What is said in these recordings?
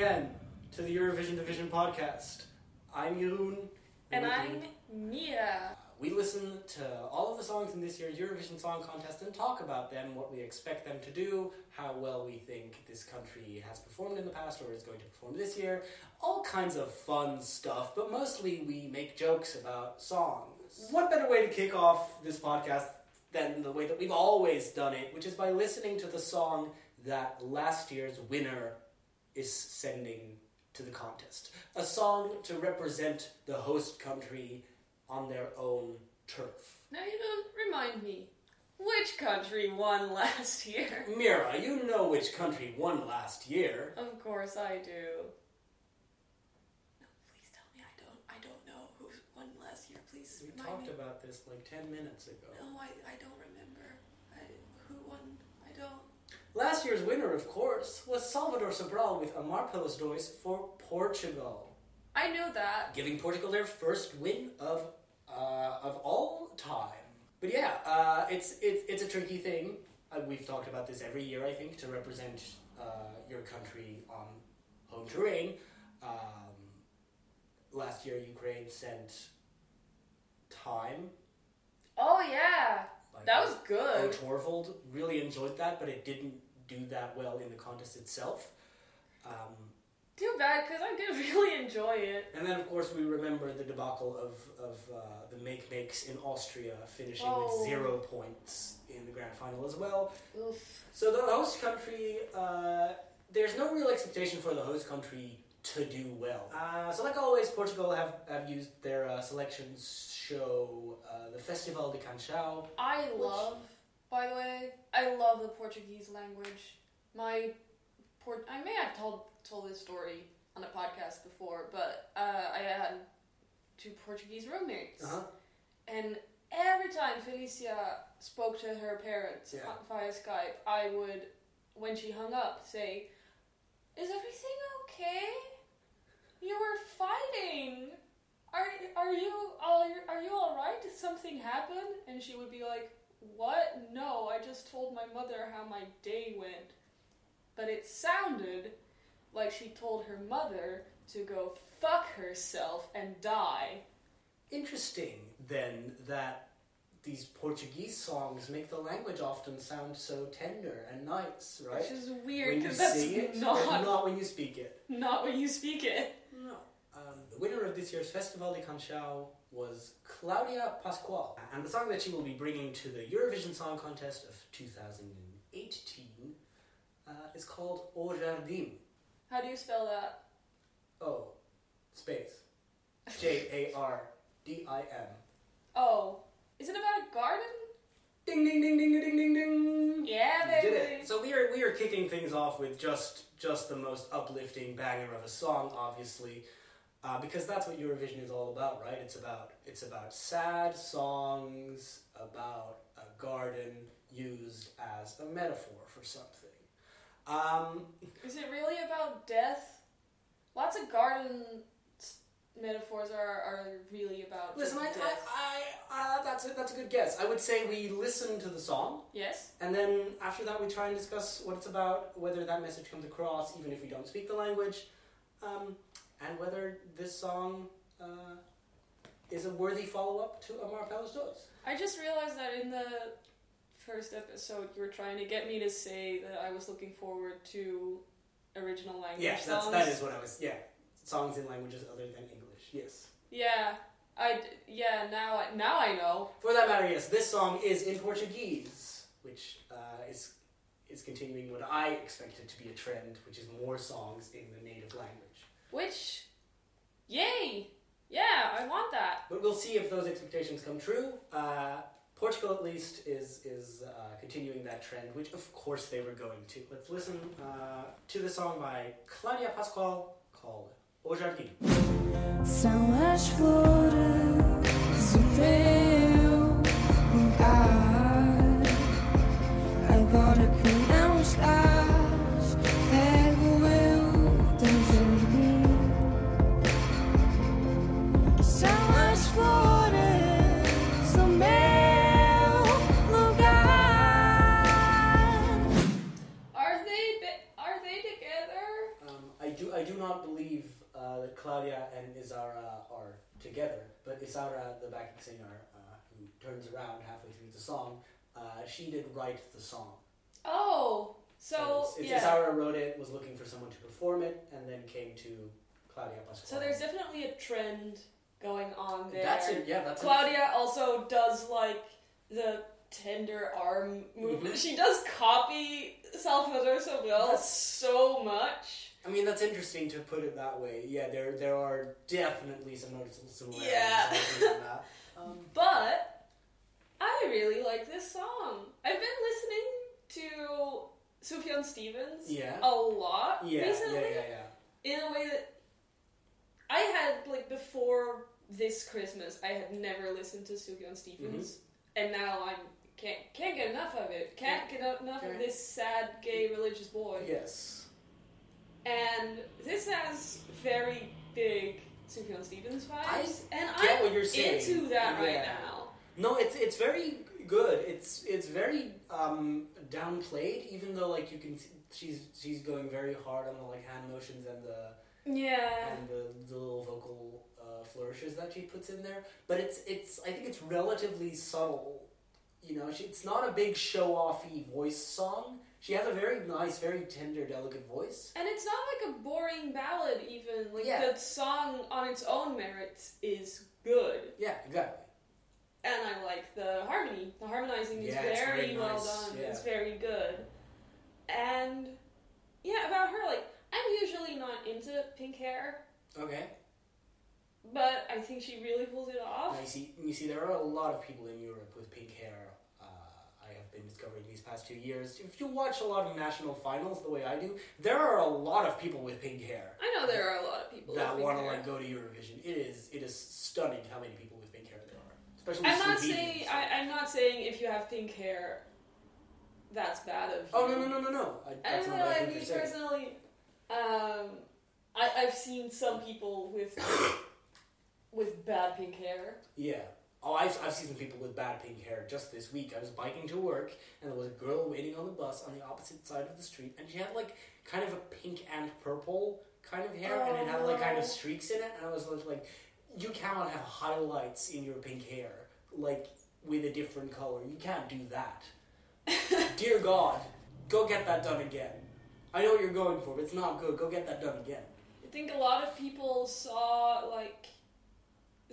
again to the Eurovision Division podcast. I'm Jeroen. And with I'm Mia. We listen to all of the songs in this year's Eurovision Song Contest and talk about them, what we expect them to do, how well we think this country has performed in the past or is going to perform this year. All kinds of fun stuff, but mostly we make jokes about songs. What better way to kick off this podcast than the way that we've always done it, which is by listening to the song that last year's winner is sending to the contest. A song to represent the host country on their own turf. Now you don't remind me. Which country won last year? Mira, you know which country won last year. Of course I do. No, please tell me I don't. I don't know who won last year. Please We remind talked me. about this like 10 minutes ago. No, I, I don't remember. I, who won? I don't. Last year's winner, of course, was Salvador Sobral with Amar Pelos Dois for Portugal, I know that. giving Portugal their first win of uh, of all time. But yeah, uh, it's it's it's a tricky thing. Uh, we've talked about this every year, I think, to represent uh, your country on home terrain. Um, last year, Ukraine sent time. That was good. Torvald really enjoyed that, but it didn't do that well in the contest itself. Um, Too bad because I did really enjoy it. and then, of course, we remember the debacle of, of uh, the Makemakes in Austria, finishing Oh. with zero points in the grand final as well. Oof. So, the host country, uh, there's no real expectation for the host country to do well. Uh, so, like always, Portugal have, have used their uh, selections show uh, the Festival de Canção. I Which- love, by the way, I love the Portuguese language. My port, I may have told told this story on a podcast before, but uh, I had two Portuguese roommates, Uh-huh. and every time Felicia spoke to her parents Yeah. via Skype, I would, when she hung up, say, "Is everything okay? You were fighting." Are, are you are, are you all right? Did something happen? And she would be like, "What? No, I just told my mother how my day went." But it sounded like she told her mother to go fuck herself and die. Interesting, then, that these Portuguese songs make the language often sound so tender and nice, right? Which is weird you because that's it, not not when you speak it. not when you speak it. Um, the winner of this year's Festival de Canção was Claudia Pascoal, and the song that she will be bringing to the Eurovision Song Contest of 2018 uh, is called O Jardim. How do you spell that? O space J A R D I M. Oh, is it about a garden? Ding ding ding ding ding ding ding. Yeah, You baby. did it. So we are we are kicking things off with just just the most uplifting banger of a song, obviously, uh, because that's what Eurovision is all about, right? It's about it's about sad songs about a garden used as a metaphor for something. Um, Is it really about death? Lots of garden metaphors are, are really about listen, I, I. I uh, that's a, that's a good guess. I would say we listen to the song. yes. And then after that, we try and discuss what it's about, whether that message comes across, even if we don't speak the language, um, and whether this song uh, is a worthy follow up to Amar Pelos Dois. I just realized that in the first episode, you were trying to get me to say that I was looking forward to original language Yes, that's, songs. that is what I was. Yeah, songs in languages other than English. Yes. Yeah, I yeah. Now I now I know. For that matter, yes, this song is in Portuguese, which uh, is is continuing what I expected to be a trend, which is more songs in the native language. Which, yay! Yeah, I want that. But we'll see if those expectations come true. Uh, Portugal, at least, is is uh, continuing that trend, which of course they were going to. Let's listen uh, to the song by Claudia Pascoal called O Jardim. São as flores o teu lugar. Agora lugar. Are they bi- are they together? I do I do Claudia and Isaura are together, but Isaura, the backing singer, uh, who turns around halfway through the song, uh, she did write the song. Oh, so it's, it's yeah. Isaura wrote it, was looking for someone to perform it, and then came to Claudia. So there's definitely a trend going on there. That's it. Yeah, that's it. Claudia also does like the tender arm movement. Mhm. She does copy Salvador Sobral so much. I mean, that's interesting to put it that way. Yeah, there there are definitely some noticeable similarities. Yeah. I agree on that. Um, But I really like this song. I've been listening to Sufjan Stevens yeah. a lot yeah, recently yeah, yeah, yeah. in a way that I had like before this Christmas. I had never listened to Sufjan Stevens, Mm-hmm. and now I'm can't can't get enough of it. Can't get enough of this sad gay religious boy. Yes. And this has very big Sufjan Stevens vibes, and Get I'm what you're saying. into that right now. No, it's it's very good. It's it's very um, downplayed, even though like you can see, she's she's going very hard on the like hand motions and the Yeah. and the, the little vocal uh, flourishes that she puts in there. But it's it's I think it's relatively subtle. You know, she, it's not a big show offy voice song. She has a very nice, very tender, delicate voice. And it's not like a boring ballad, even. Like, Yeah. the song on its own merits is good. Yeah, exactly. And I like the harmony. The harmonizing is Yeah, very, very well done. yeah. It's very good. And, yeah, about her, like, I'm usually not into pink hair, Okay. but I think she really pulls it off. You see, you see, there are a lot of people in Europe with pink hair. Been discovering these past two years. If you watch a lot of national finals the way I do, there are a lot of people with pink hair I know there are a lot of people that want to like go to Eurovision. It is, it is stunning how many people with pink hair there are, especially I'm not saying I, I'm not saying if you have pink hair, that's bad of you. Oh no no no no no! I, I don't know. I I mean, personally, um, I I've seen some people with with bad pink hair. Yeah. Oh, I've, I've seen some people with bad pink hair just this week. I was biking to work, and there was a girl waiting on the bus on the opposite side of the street, and she had like kind of a pink and purple kind of hair, and it had like kind of Oh. streaks in it, and I was like, you cannot have highlights in your pink hair, like with a different color. You can't do that. Dear God, go get that done again. I know what you're going for, but it's not good. Go get that done again. I think a lot of people saw like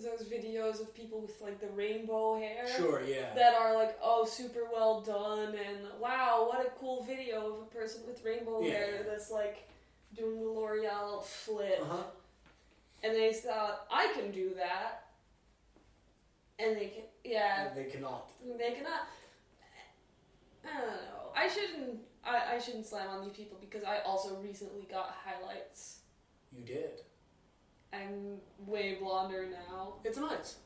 those videos of people with like the rainbow hair. Sure, yeah. That are like, oh, super well done, and wow, what a cool video of a person with rainbow Yeah. hair that's like doing the L'Oreal flip. Uh huh. And they thought, I can do that. And they can, yeah, They cannot. they cannot. I don't know. I shouldn't. I, I shouldn't slam on these people because I also recently got highlights. You did. I'm way blonder now. It's nice.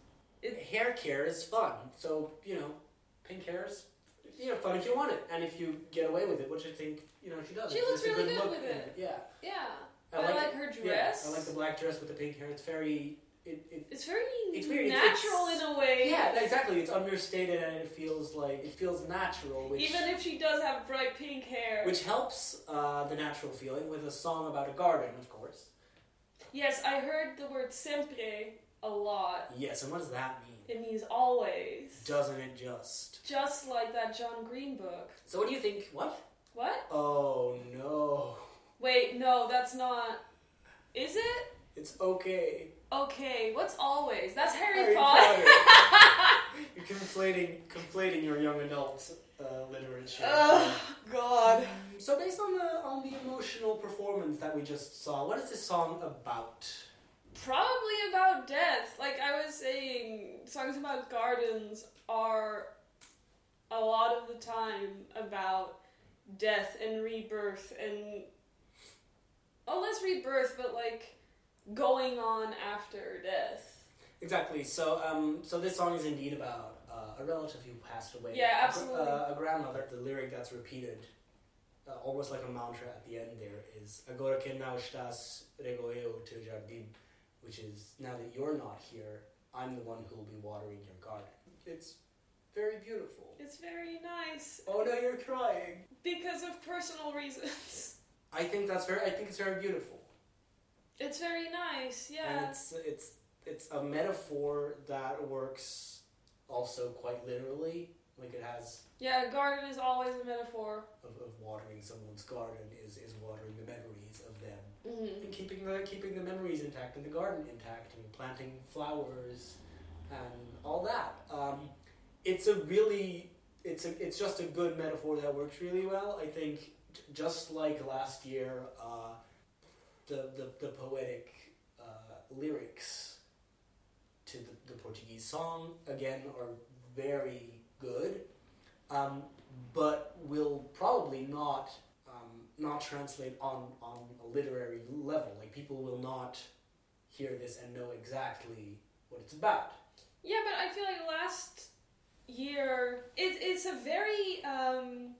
It- hair care is fun. So, you know, pink hair is you know, fun if you want it. And if you get away with it, which I think, you know, she does. She It's looks really good good with in it. Yeah. Yeah, I I, like like, it. her Yeah, dress. I like the black dress with the pink hair. It's very it, it It's very It's weird, it's- natural it's- in a way. Yeah, exactly. It's understated and it feels like it feels natural, which Even if she does have bright pink hair. which helps uh, the natural feeling with a song about a garden, of course. Yes, I heard the word siempre a lot. Yes, and what does that mean? It means always. Doesn't it just? Just like that John Green book. So what do you think? What? What? Oh no. Wait, no, that's not. Is it? It's okay. Okay, what's always? That's Harry, Harry Potter. You're conflating conflating your young adult uh, literature. oh, God. So based on the on the emotional performance that we just saw, what is this song about? Probably about death. Like I was saying, songs about gardens are a lot of the time about death and rebirth and oh less rebirth but like going on after death. Exactly. So um so this song is indeed about a relative who passed away. Yeah, A absolutely. Uh, a grandmother. The lyric that's repeated. Uh, almost like a mantra at the end there is Agora que não estás, rego eu teu jardim, which is now that you're not here, I'm the one who will be watering your garden. It's very beautiful. It's very nice Oh no, you're crying. because of personal reasons. I think that's very. I think it's very beautiful. It's very nice, Yeah. and it's it's it's a metaphor that works also quite literally. Like it has Yeah, a garden is always a metaphor. of, of watering someone's garden is, is watering the memories of them Mm-hmm. and keeping the keeping the memories intact and the garden intact and planting flowers and all that. Um, it's a really it's a it's just a good metaphor that works really well. I think just like last year, uh, the, the the poetic uh, lyrics to the, the Portuguese song again are very good, um, but will probably not um, not translate on on a literary level. Like people will not hear this and know exactly what it's about. Yeah, but I feel like last year it, it's a very um,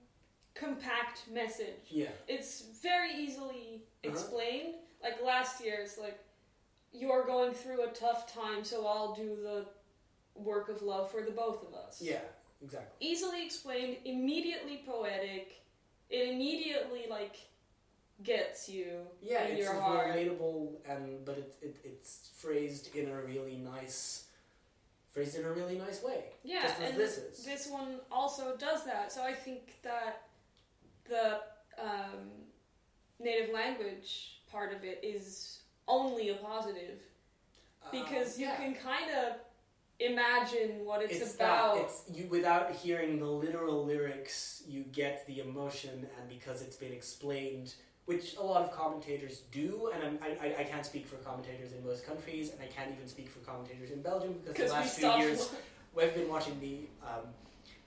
compact message. Yeah. It's very easily Uh-huh. explained. Like last year, it's like you're going through a tough time, so I'll do the work of love for the both of us. Yeah. Exactly. Easily explained, immediately poetic. It immediately like gets you Yeah, in it's relatable and but it, it it's phrased in a really nice phrased in a really nice way. Yeah, just and this is. this one also does that. So I think that the um, native language part of it is only a positive because Um, you yeah. can kind of imagine what it's, it's about. That, it's you without hearing the literal lyrics, you get the emotion, and because it's been explained, which a lot of commentators do, and I'm, I, I- can't speak for commentators in most countries, and I can't even speak for commentators in Belgium because the last few years we've been watching the um,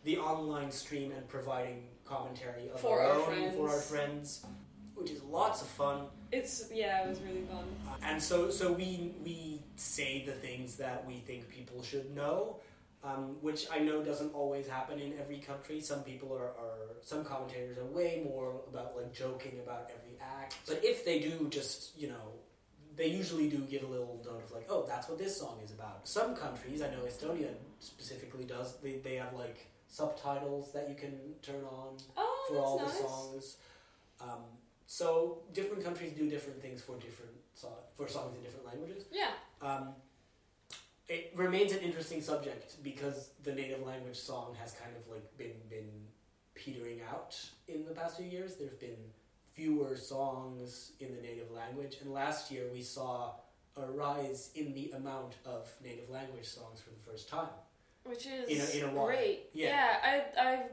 the online stream and providing commentary of For our, our own for our friends. Which is lots of fun. It's yeah, it was really fun. Uh, and so so we we say the things that we think people should know um, which I know doesn't always happen in every country. Some people are, are some commentators are way more about like joking about every act. But if they do, just you know, they usually do give a little note of like, oh, that's what this song is about. Some countries, I know Estonia specifically does. They they have like subtitles that you can turn on Oh, for all nice. the songs. Um, so different countries do different things for different so- for songs in different languages. Yeah, Um, it remains an interesting subject because the native language song has kind of like been been petering out in the past few years. There've been fewer songs in the native language, and last year we saw a rise in the amount of native language songs for the first time. which is In a- in a great. Yeah. I I've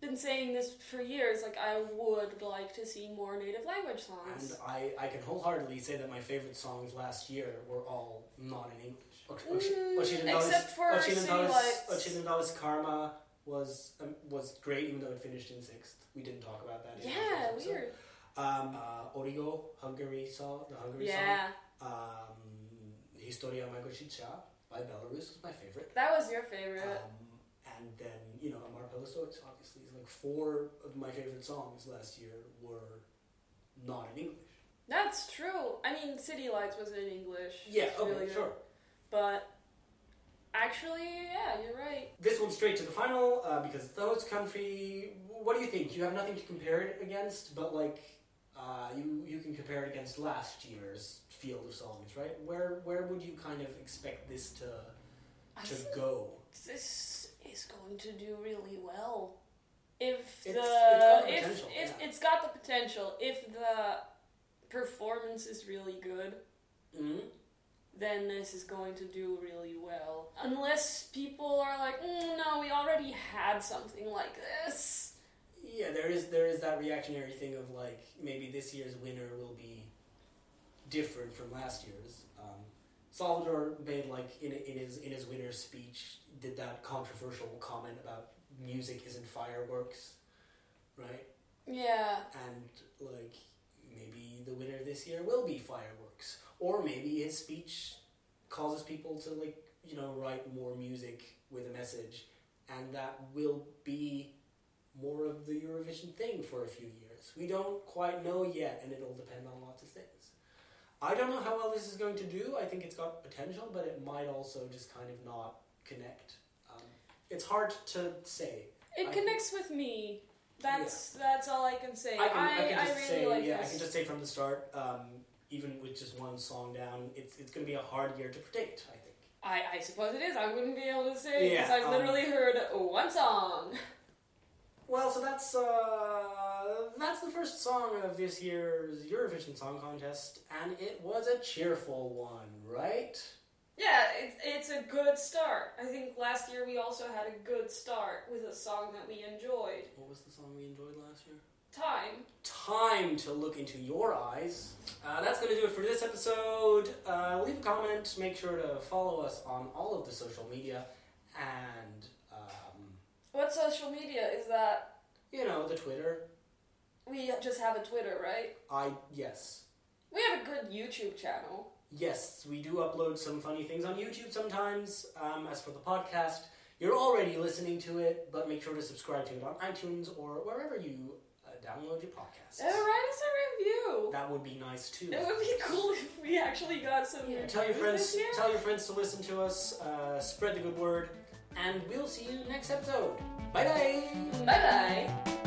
been saying this for years. Like I would like to see more native language songs. And I, I can wholeheartedly say that my favorite songs last year were all not in English. Mm, except for City Occidentali's, Lights. Occidentali's Karma was um, was great, even though it finished in sixth. We didn't talk about that. yeah, weird. Um, uh, Origo, Hungary song, the Hungary Yeah, song. Um, Historyja Majho Žyccia by Belarus was my favorite. that was your favorite. Um, and then, you know, Amar Pelos Dois, obviously, is like four of my favorite songs last year were not in English. That's true. I mean, City Lights wasn't in English. Yeah, okay, really sure. But actually, yeah, you're right. This one's straight to the final uh, because host country. What do you think? You have nothing to compare it against, but like uh, you you can compare it against last year's field of songs, right? Where where would you kind of expect this to to go? this is going to do really well. If It's- the it's got the if potential, if yeah. it's got the potential, if the performance is really good, hmm then this is going to do really well. Unless people are like, mm, no, we already had something like this. Yeah, there is there is that reactionary thing of like maybe this year's winner will be different from last year's. Salvador made like in in his in his winner's speech did that controversial comment about music isn't fireworks, right? Yeah. and like maybe the winner this year will be fireworks or maybe his speech causes people to like you know write more music with a message and that will be more of the eurovision thing for a few years we don't quite know yet and it'll depend on lots of things i don't know how well this is going to do i think it's got potential but it might also just kind of not connect um, it's hard to say It I- connects with me. That's that's all I can say. I can, I, I, can just really say, like yeah, this. I can just say from the start, um, even with just one song down, it's it's going to be a hard year to predict. I think. I, I suppose it is. I wouldn't be able to say because Yeah, I've um, literally heard one song. Well, so that's uh, that's the first song of this year's Eurovision Song Contest, and it was a cheerful one, right? Yeah, it's it's a good start. I think last year we also had a good start with a song that we enjoyed. What was the song we enjoyed last year? Time. Time to look into your eyes. Uh, that's going to do it for this episode. Uh, leave a comment. Make sure to follow us on all of the social media, and um, What social media is that? you know the Twitter. We just have a Twitter, right? I yes. We have a good YouTube channel. Yes, we do upload some funny things on YouTube sometimes. Um, as for the podcast, you're already listening to it, but make sure to subscribe to it on iTunes or wherever you uh, download your podcast. And write us a review. That would be nice too. It would be cool if we actually got some Yeah, tell your friends. Tell your friends to listen to us. Uh, spread the good word, and we'll see you next episode. Bye bye. Bye bye.